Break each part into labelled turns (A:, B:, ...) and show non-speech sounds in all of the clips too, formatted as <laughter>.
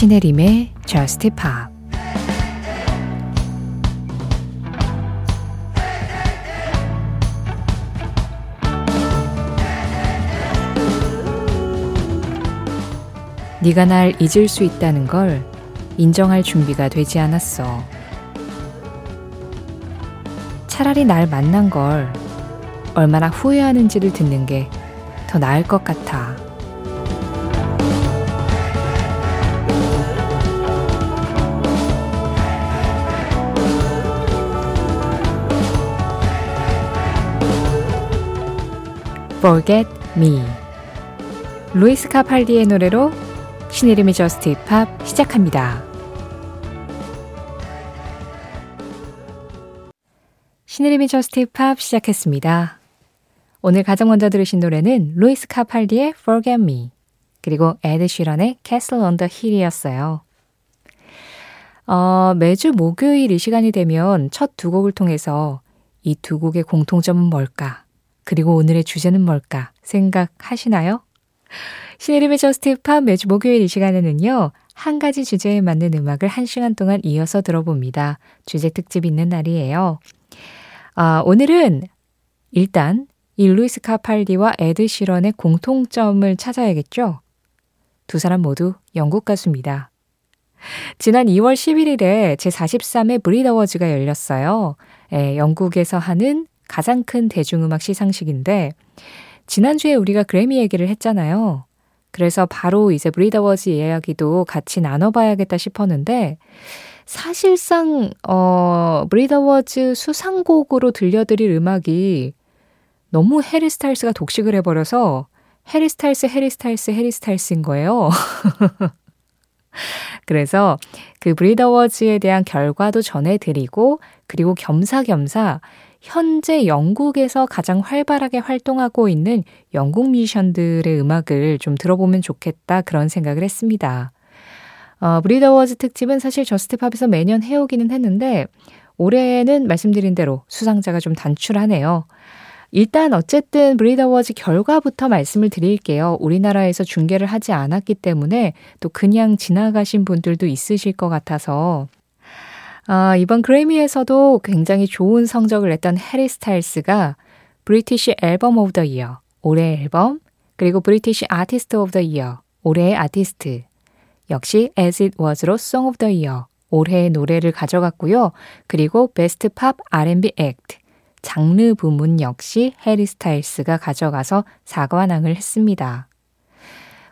A: 신혜림의 Just Pop 네가 날 잊을 수 있다는 걸 인정할 준비가 되지 않았어. 차라리 날 만난 걸 얼마나 후회하는지를 듣는 게 더 나을 것 같아. Forget Me 루이스 카팔디의 노래로 신이름이 저스트 힙합 시작합니다. 신혜림의 JUST POP 시작했습니다. 오늘 가장 먼저 들으신 노래는 루이스 카팔디의 Forget Me 그리고 에드 쉬런의 Castle on the Hill이었어요. 어, 매주 목요일 이 시간이 되면 첫 두 곡을 통해서 이 두 곡의 공통점은 뭘까? 그리고 오늘의 주제는 뭘까 생각하시나요? 신혜림의 JUST POP 매주 목요일 이 시간에는요. 한 가지 주제에 맞는 음악을 한 시간 동안 이어서 들어봅니다. 주제 특집 있는 날이에요. 아, 오늘은 일단 이 루이스 카팔디와 에드 시런의 공통점을 찾아야겠죠? 두 사람 모두 영국 가수입니다. 지난 2월 11일에 제43회 BRIT Awards가 열렸어요. 예, 영국에서 하는 가장 큰 대중음악 시상식인데 지난주에 우리가 그래미 얘기를 했잖아요. 그래서 바로 이제 BRIT Awards 이야기도 같이 나눠봐야겠다 싶었는데 사실상 어 BRIT Awards 수상곡으로 들려드릴 음악이 너무 해리 스타일스가 독식을 해버려서 해리 스타일스, 해리 스타일스, 해리 스타일스인 거예요. <laughs> 그래서 그 BRIT Awards에 대한 결과도 전해드리고 그리고 겸사겸사 현재 영국에서 가장 활발하게 활동하고 있는 영국 뮤지션들의 음악을 좀 들어보면 좋겠다 그런 생각을 했습니다. 어, BRIT Awards 특집은 사실 JUST POP에서 매년 해오기는 했는데 올해는 말씀드린 대로 수상자가 좀 단출하네요. 일단 어쨌든 BRIT Awards 결과부터 말씀을 드릴게요. 우리나라에서 중계를 하지 않았기 때문에 또 그냥 지나가신 분들도 있으실 것 같아서 아, 이번 그래미에서도 굉장히 좋은 성적을 냈던 해리 스타일스가 British Album of the Year, 올해의 앨범, 그리고 British Artist of the Year, 올해의 아티스트, 역시 As It Was로 Song of the Year, 올해의 노래를 가져갔고요. 그리고 Best Pop R&B Act, 장르 부문 역시 해리 스타일스가 가져가서 사관왕을 했습니다.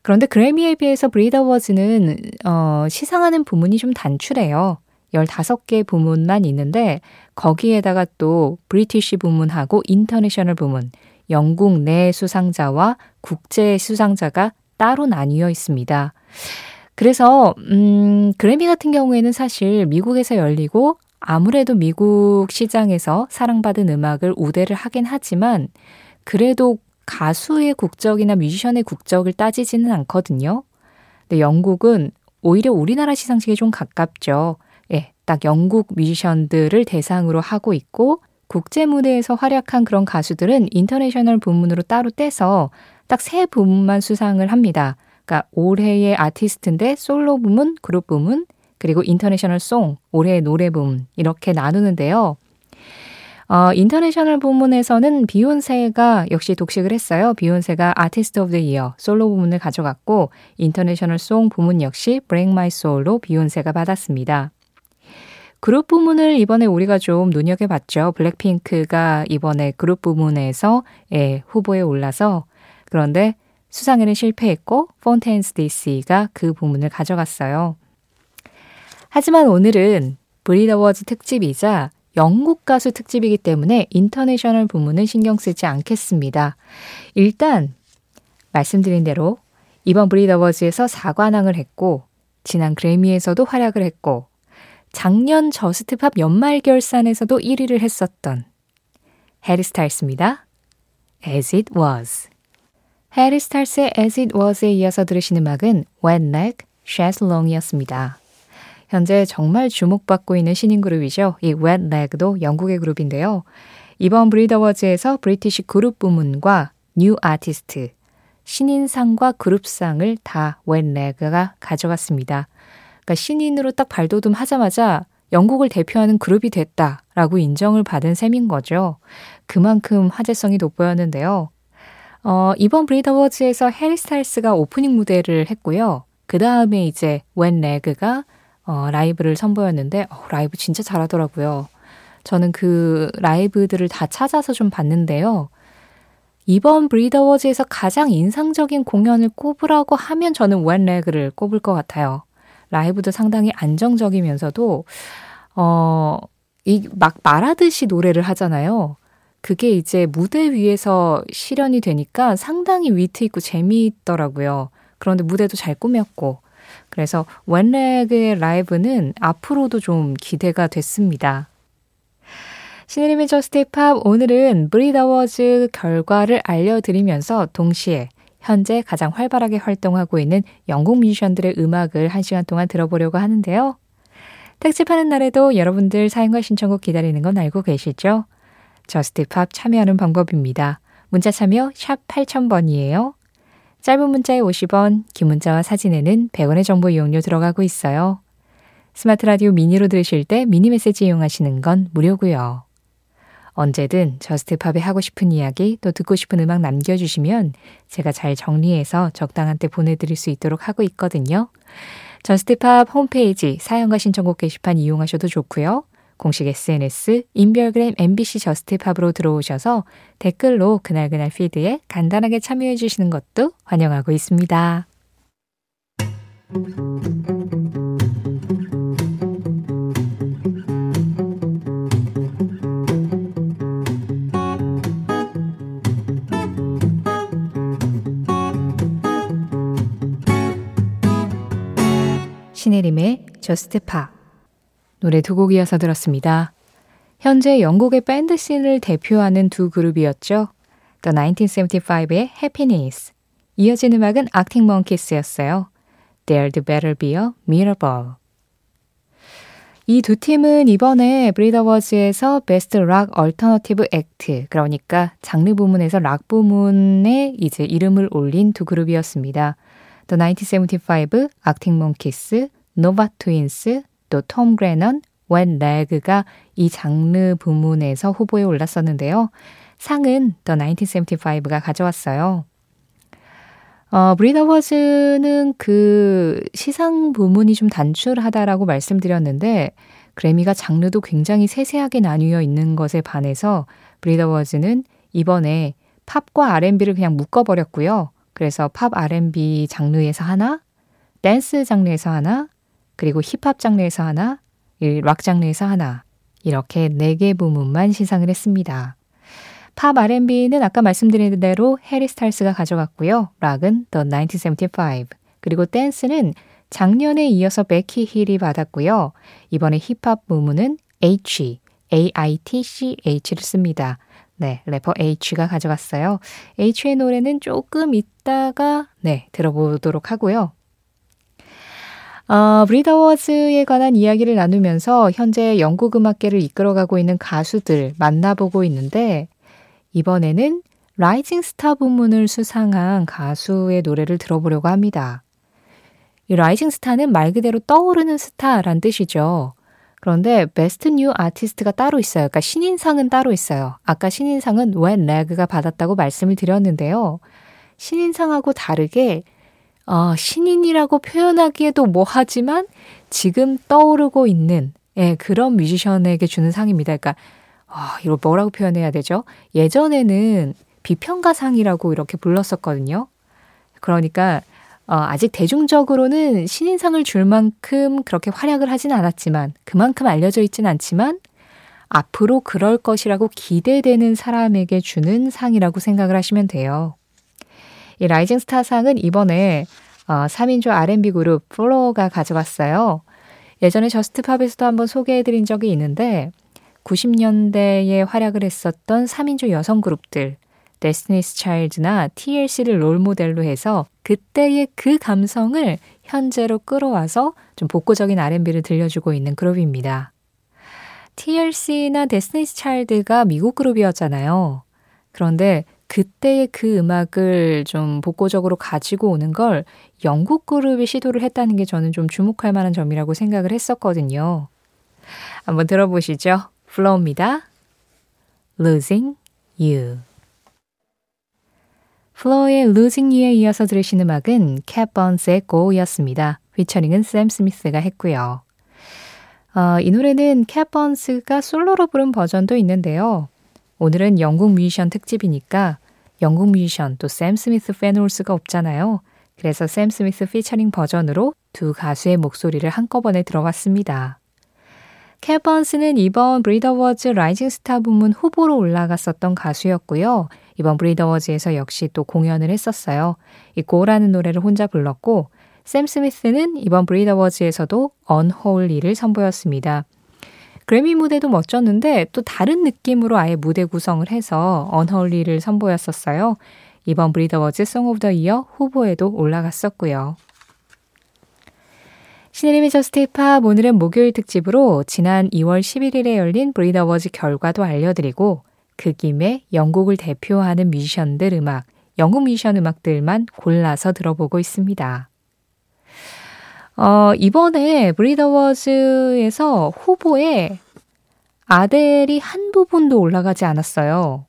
A: 그런데 그래미에 비해서 BRIT Awards는 어, 시상하는 부문이 좀 단출해요. 15개 부문만 있는데 거기에다가 또 British 부문하고 International 부문, 영국 내 수상자와 국제 수상자가 따로 나뉘어 있습니다. 그래서 음, 그래미 같은 경우에는 사실 미국에서 열리고 아무래도 미국 시장에서 사랑받은 음악을 우대를 하긴 하지만 그래도 가수의 국적이나 뮤지션의 국적을 따지지는 않거든요. 근데 영국은 오히려 우리나라 시상식에 좀 가깝죠. 예, 딱 영국 뮤지션들을 대상으로 하고 있고 국제 무대에서 활약한 그런 가수들은 International 부문으로 따로 떼서 딱 세 부문만 수상을 합니다. 그러니까 올해의 아티스트인데 솔로 부문, 그룹 부문, 그리고 International Song, 올해의 노래 부문 이렇게 나누는데요. 어, International 부문에서는 비욘세가 역시 독식을 했어요. 비욘세가 Artist of the Year 솔로 부문을 가져갔고 International Song 부문 역시 Break My Soul로 비욘세가 받았습니다. 그룹 부문을 이번에 우리가 좀 눈여겨봤죠. 블랙핑크가 이번에 그룹 부문에서 예, 후보에 올라서 그런데 수상에는 실패했고 폰테인스 DC가 그 부문을 가져갔어요. 하지만 오늘은 BRIT Awards 특집이자 영국 가수 특집이기 때문에 International 부문은 신경 쓰지 않겠습니다. 일단 말씀드린 대로 이번 BRIT Awards에서 4관왕을 했고 지난 그래미에서도 활약을 했고 작년 JUST POP 연말 결산에서도 1위를 했었던 해리 스타일스입니다. As It Was. 해리 스타일스의 As It Was에 이어서 들으신 음악은 Wet Leg, Chaz Long이었습니다. 현재 정말 주목받고 있는 신인 그룹이죠. 이 Wet Leg도 영국의 그룹인데요. 이번 브릿 어워즈에서 British Group 부문과 New Artist, 신인상과 그룹상을 다 Wet Leg가 가져갔습니다. 그러니까 신인으로 딱 발돋움 하자마자 영국을 대표하는 그룹이 됐다라고 인정을 받은 셈인 거죠. 그만큼 화제성이 돋보였는데요. 어, 이번 브릿 어워즈에서 해리 스타일스가 오프닝 무대를 했고요. 그 다음에 이제 Wet Leg가 어, 라이브를 선보였는데 어, 라이브 진짜 잘하더라고요. 저는 그 라이브들을 다 찾아서 좀 봤는데요. 이번 브릿 어워즈에서 가장 인상적인 공연을 꼽으라고 하면 저는 Wet Leg를 꼽을 것 같아요. 라이브도 상당히 안정적이면서도 어, 이 막 말하듯이 노래를 하잖아요. 그게 이제 무대 위에서 실현이 되니까 상당히 위트 있고 재미있더라고요. 그런데 무대도 잘 꾸몄고. 그래서 웬렉의 라이브는 앞으로도 좀 기대가 됐습니다. 신의림의 저스티팝 오늘은 브리더워즈 결과를 알려드리면서 동시에 현재 가장 활발하게 활동하고 있는 영국 뮤지션들의 음악을 한 시간 동안 들어보려고 하는데요. 특집하는 날에도 여러분들 사연과 신청곡 기다리는 건 알고 계시죠? 저스트팝 참여하는 방법입니다. 문자 참여 샵 8000번이에요. 짧은 문자에 50원, 긴 문자와 사진에는 100원의 정보 이용료 들어가고 있어요. 스마트 라디오 미니로 들으실 때 미니 메시지 이용하시는 건 무료고요. 언제든 저스트팝에 하고 싶은 이야기 또 듣고 싶은 음악 남겨주시면 제가 잘 정리해서 적당한 때 보내드릴 수 있도록 하고 있거든요. 저스트팝 홈페이지 사연과 신청곡 게시판 이용하셔도 좋고요. 공식 SNS 인별그램 MBC 저스트팝으로 들어오셔서 댓글로 그날그날 피드에 간단하게 참여해 주시는 것도 환영하고 있습니다. 신혜림의 저스트 팝 노래 두 곡 이어서 들었습니다. 현재 영국의 밴드 scene을 대표하는 두 그룹이었죠. The 1975의 Happiness. 이어진 음악은 Arctic Monkeys였어요. There'd Better Be A Mirrorball. 이 두 팀은 이번에 브릿 어워즈에서 Best Rock Alternative Act, 그러니까 장르 부문에서 락 부문에 이제 이름을 올린 두 그룹이었습니다. The 1975, Monkeys, Nova Twins, 또톰 그레넌, 웬 레그가 이 장르 부문에서 후보에 올랐었는데요. 상은 The 1975가 가져왔어요. 어, 브리더워즈는 그 시상 부문이 좀 단출하다라고 말씀드렸는데 그래미가 장르도 굉장히 세세하게 나뉘어 있는 것에 반해서 브리더워즈는 이번에 팝과 R&B를 그냥 묶어버렸고요. 그래서 팝 R&B 장르에서 하나, 댄스 장르에서 하나, 그리고 힙합 장르에서 하나, 락 장르에서 하나, 이렇게 네 개 부문만 시상을 했습니다. 팝 R&B는 아까 말씀드린 대로 해리 스타일스가 가져갔고요. 락은 The 1975. 그리고 댄스는 작년에 이어서 베키 힐이 받았고요. 이번에 힙합 부문은 Aitch, A-I-T-C-H를 씁니다. 네, 래퍼 Aitch가 가져갔어요. Aitch의 노래는 조금 있다가 네, 들어보도록 하고요. 어, 브릿 어워즈에 관한 이야기를 나누면서 현재 영국 음악계를 이끌어가고 있는 가수들 만나보고 있는데 이번에는 Rising Star 부문을 수상한 가수의 노래를 들어보려고 합니다. 이 Rising Star는 말 그대로 떠오르는 스타란 뜻이죠. 그런데 Best New Artist가 따로 있어요. 그러니까 신인상은 따로 있어요. 아까 신인상은 Wet Leg가 받았다고 말씀을 드렸는데요. 신인상하고 다르게 어, 신인이라고 표현하기에도 뭐하지만 지금 떠오르고 있는 예, 그런 뮤지션에게 주는 상입니다. 그러니까 아, 어, 이걸 뭐라고 표현해야 되죠? 예전에는 비평가상이라고 이렇게 불렀었거든요. 그러니까 어, 아직 대중적으로는 신인상을 줄 만큼 그렇게 활약을 하진 않았지만 그만큼 알려져 있진 않지만 앞으로 그럴 것이라고 기대되는 사람에게 주는 상이라고 생각을 하시면 돼요. 이 Rising Star상은 이번에 어, 3인조 R&B 그룹 플로가 가져갔어요. 예전에 저스트팝에서도 한번 소개해드린 적이 있는데 90년대에 활약을 했었던 3인조 여성 그룹들 데스티니스 차일드나 TLC를 롤모델로 해서 그때의 그 감성을 현재로 끌어와서 좀 복고적인 R&B를 들려주고 있는 그룹입니다. TLC나 데스티니스 차일드가 미국 그룹이었잖아요. 그런데 그때의 그 음악을 좀 복고적으로 가지고 오는 걸 영국 그룹이 시도를 했다는 게 저는 좀 주목할 만한 점이라고 생각을 했었거든요. 한번 들어보시죠. 플로입니다. Losing You. 플로의 Losing You에 이어서 들으신 음악은 캣 번스의 Go였습니다. 피처링은 샘 스미스가 했고요. 어, 이 노래는 캣 번스가 솔로로 부른 버전도 있는데요. 오늘은 영국 뮤지션 특집이니까 영국 뮤지션 또 샘 스미스 뺄 수가 없잖아요. 그래서 샘 스미스 피처링 버전으로 두 가수의 목소리를 한꺼번에 들어봤습니다. 캣 번스는 이번 브릿 어워즈 Rising Star 부문 후보로 올라갔었던 가수였고요. 이번 브릿 어워즈에서 역시 또 공연을 했었어요. 이 Go라는 노래를 혼자 불렀고 샘 스미스는 이번 브릿 어워즈에서도 Unholy를 선보였습니다. 그래미 무대도 멋졌는데 또 다른 느낌으로 아예 무대 구성을 해서 Unholy를 선보였었어요. 이번 브릿 어워즈 Song of the Year 후보에도 올라갔었고요. 신혜림의 저스트 팝 오늘은 목요일 특집으로 지난 2월 11일에 열린 브릿 어워즈 결과도 알려드리고 그 김에 영국을 대표하는 뮤지션들 음악, 영국 뮤지션 음악들만 골라서 들어보고 있습니다. 어, 이번에 BRIT Awards에서 후보에 아델이 한 부문도 올라가지 않았어요.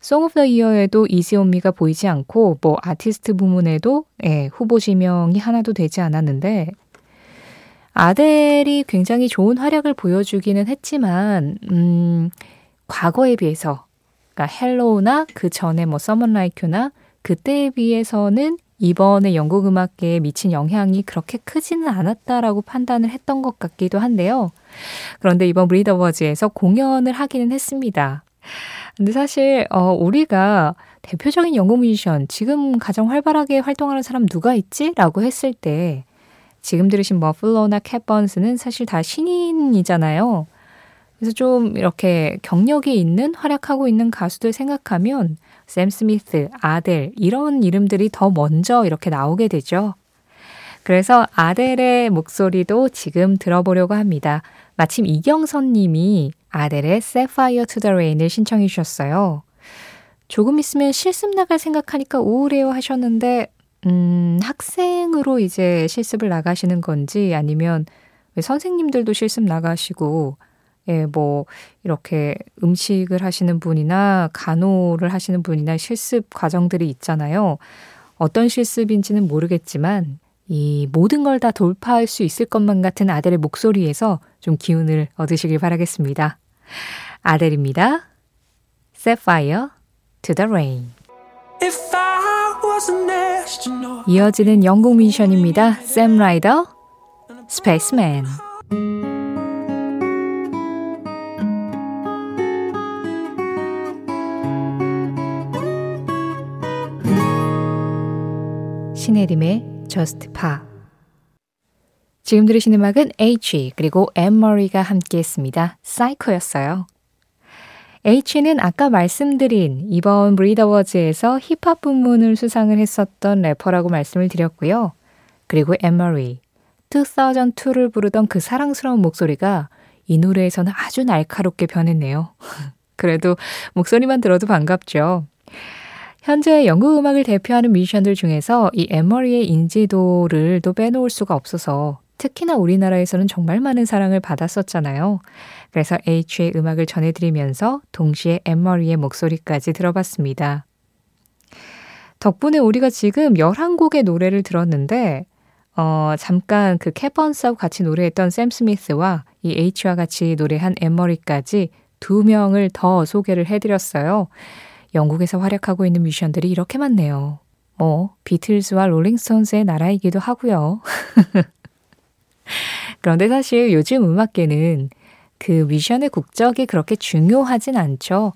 A: Song of the Year에도 Easy On Me가 보이지 않고 뭐 아티스트 부문에도 예, 후보 지명이 하나도 되지 않았는데 아델이 굉장히 좋은 활약을 보여주기는 했지만 음, 과거에 비해서 그러니까 Hello나 그 전에 뭐 Someone Like You나 그때에 비해서는 이번에 영국 음악계에 미친 영향이 그렇게 크지는 않았다라고 판단을 했던 것 같기도 한데요. 그런데 이번 BRIT Awards에서 공연을 하기는 했습니다. 근데 사실 어 우리가 대표적인 영국 뮤지션 지금 가장 활발하게 활동하는 사람 누가 있지? 라고 했을 때 지금 들으신 머플러나 캣번스는 사실 다 신인이잖아요. 그래서 좀 이렇게 경력이 있는 활약하고 있는 가수들 생각하면 샘 스미스, 아델 이런 이름들이 더 먼저 이렇게 나오게 되죠. 그래서 아델의 목소리도 지금 들어보려고 합니다. 마침 이경선 님이 아델의 Sapphire to the Rain을 신청해 주셨어요. 조금 있으면 실습 나갈 생각하니까 우울해요 하셨는데 음, 학생으로 이제 실습을 나가시는 건지 아니면 왜 선생님들도 실습 나가시고 예, 뭐 이렇게 음식을 하시는 분이나 간호를 하시는 분이나 실습 과정들이 있잖아요. 어떤 실습인지는 모르겠지만 이 모든 걸 다 돌파할 수 있을 것만 같은 아델의 목소리에서 좀 기운을 얻으시길 바라겠습니다. 아델입니다. Set fire to the rain. 이어지는 영국 뮤지션입니다. 샘 라이더, Space Man. 신혜림의 Just Pop. 지금 들으신 음악은 Aitch 그리고 앤마리가 함께했습니다. Psycho였어요. Aitch는 아까 말씀드린 이번 BRIT Awards에서 힙합 부문을 수상을 했었던 래퍼라고 말씀을 드렸고요. 그리고 엠머리, 2002를 부르던 그 사랑스러운 목소리가 이 노래에서는 아주 날카롭게 변했네요. <laughs> 그래도 목소리만 들어도 반갑죠. 현재 영국 음악을 대표하는 뮤지션들 중에서 이 엠머리의 인지도를 또 빼놓을 수가 없어서 특히나 우리나라에서는 정말 많은 사랑을 받았었잖아요. 그래서 H의 음악을 전해드리면서 동시에 엠머리의 목소리까지 들어봤습니다. 덕분에 우리가 지금 11곡의 노래를 들었는데, 어, 잠깐 그 캐번스하고 같이 노래했던 샘 스미스와 이 H와 같이 노래한 엠머리까지 두 명을 더 소개를 해드렸어요. 영국에서 활약하고 있는 뮤지션들이 이렇게 많네요. 뭐, 비틀즈와 롤링스톤스의 나라이기도 하고요. <laughs> 그런데 사실 요즘 음악계는 그 뮤지션의 국적이 그렇게 중요하진 않죠.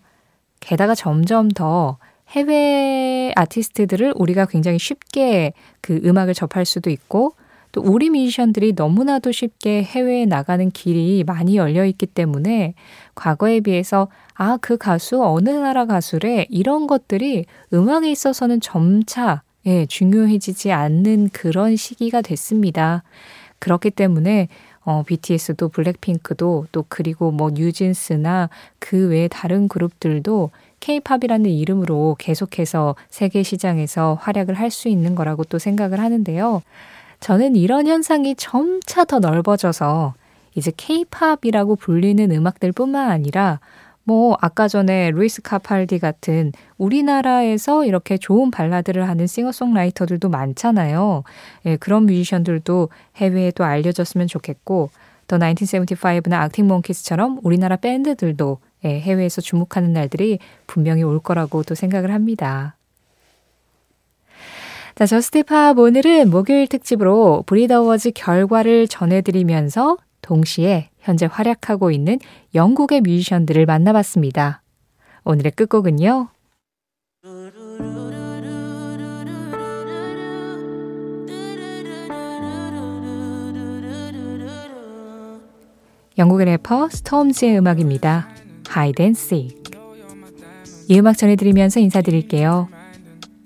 A: 게다가 점점 더 해외 아티스트들을 우리가 굉장히 쉽게 그 음악을 접할 수도 있고 또 우리 뮤지션들이 너무나도 쉽게 해외에 나가는 길이 많이 열려 있기 때문에 과거에 비해서 아, 그 가수 어느 나라 가수래 이런 것들이 음악에 있어서는 점차 예, 중요해지지 않는 그런 시기가 됐습니다. 그렇기 때문에 어, BTS도 블랙핑크도 또 그리고 뭐 뉴진스나 그 외에 다른 그룹들도 K-팝이라는 이름으로 계속해서 세계 시장에서 활약을 할 수 있는 거라고 또 생각을 하는데요. 저는 이런 현상이 점차 더 넓어져서 이제 K-팝이라고 불리는 음악들 뿐만 아니라 뭐 아까 전에 루이스 카팔디 같은 우리나라에서 이렇게 좋은 발라드를 하는 싱어송라이터들도 많잖아요. 예, 그런 뮤지션들도 해외에 또 알려졌으면 좋겠고 더 1975나 악팅 몽키스처럼 우리나라 밴드들도 예, 해외에서 주목하는 날들이 분명히 올 거라고 또 생각을 합니다. 자, 저스티팝 오늘은 목요일 특집으로 브리더워즈 결과를 전해드리면서 동시에 현재 활약하고 있는 영국의 뮤지션들을 만나봤습니다. 오늘의 끝곡은요. 영국의 래퍼 스톰지의 음악입니다. Hide and Seek. 이 음악 전해드리면서 인사드릴게요.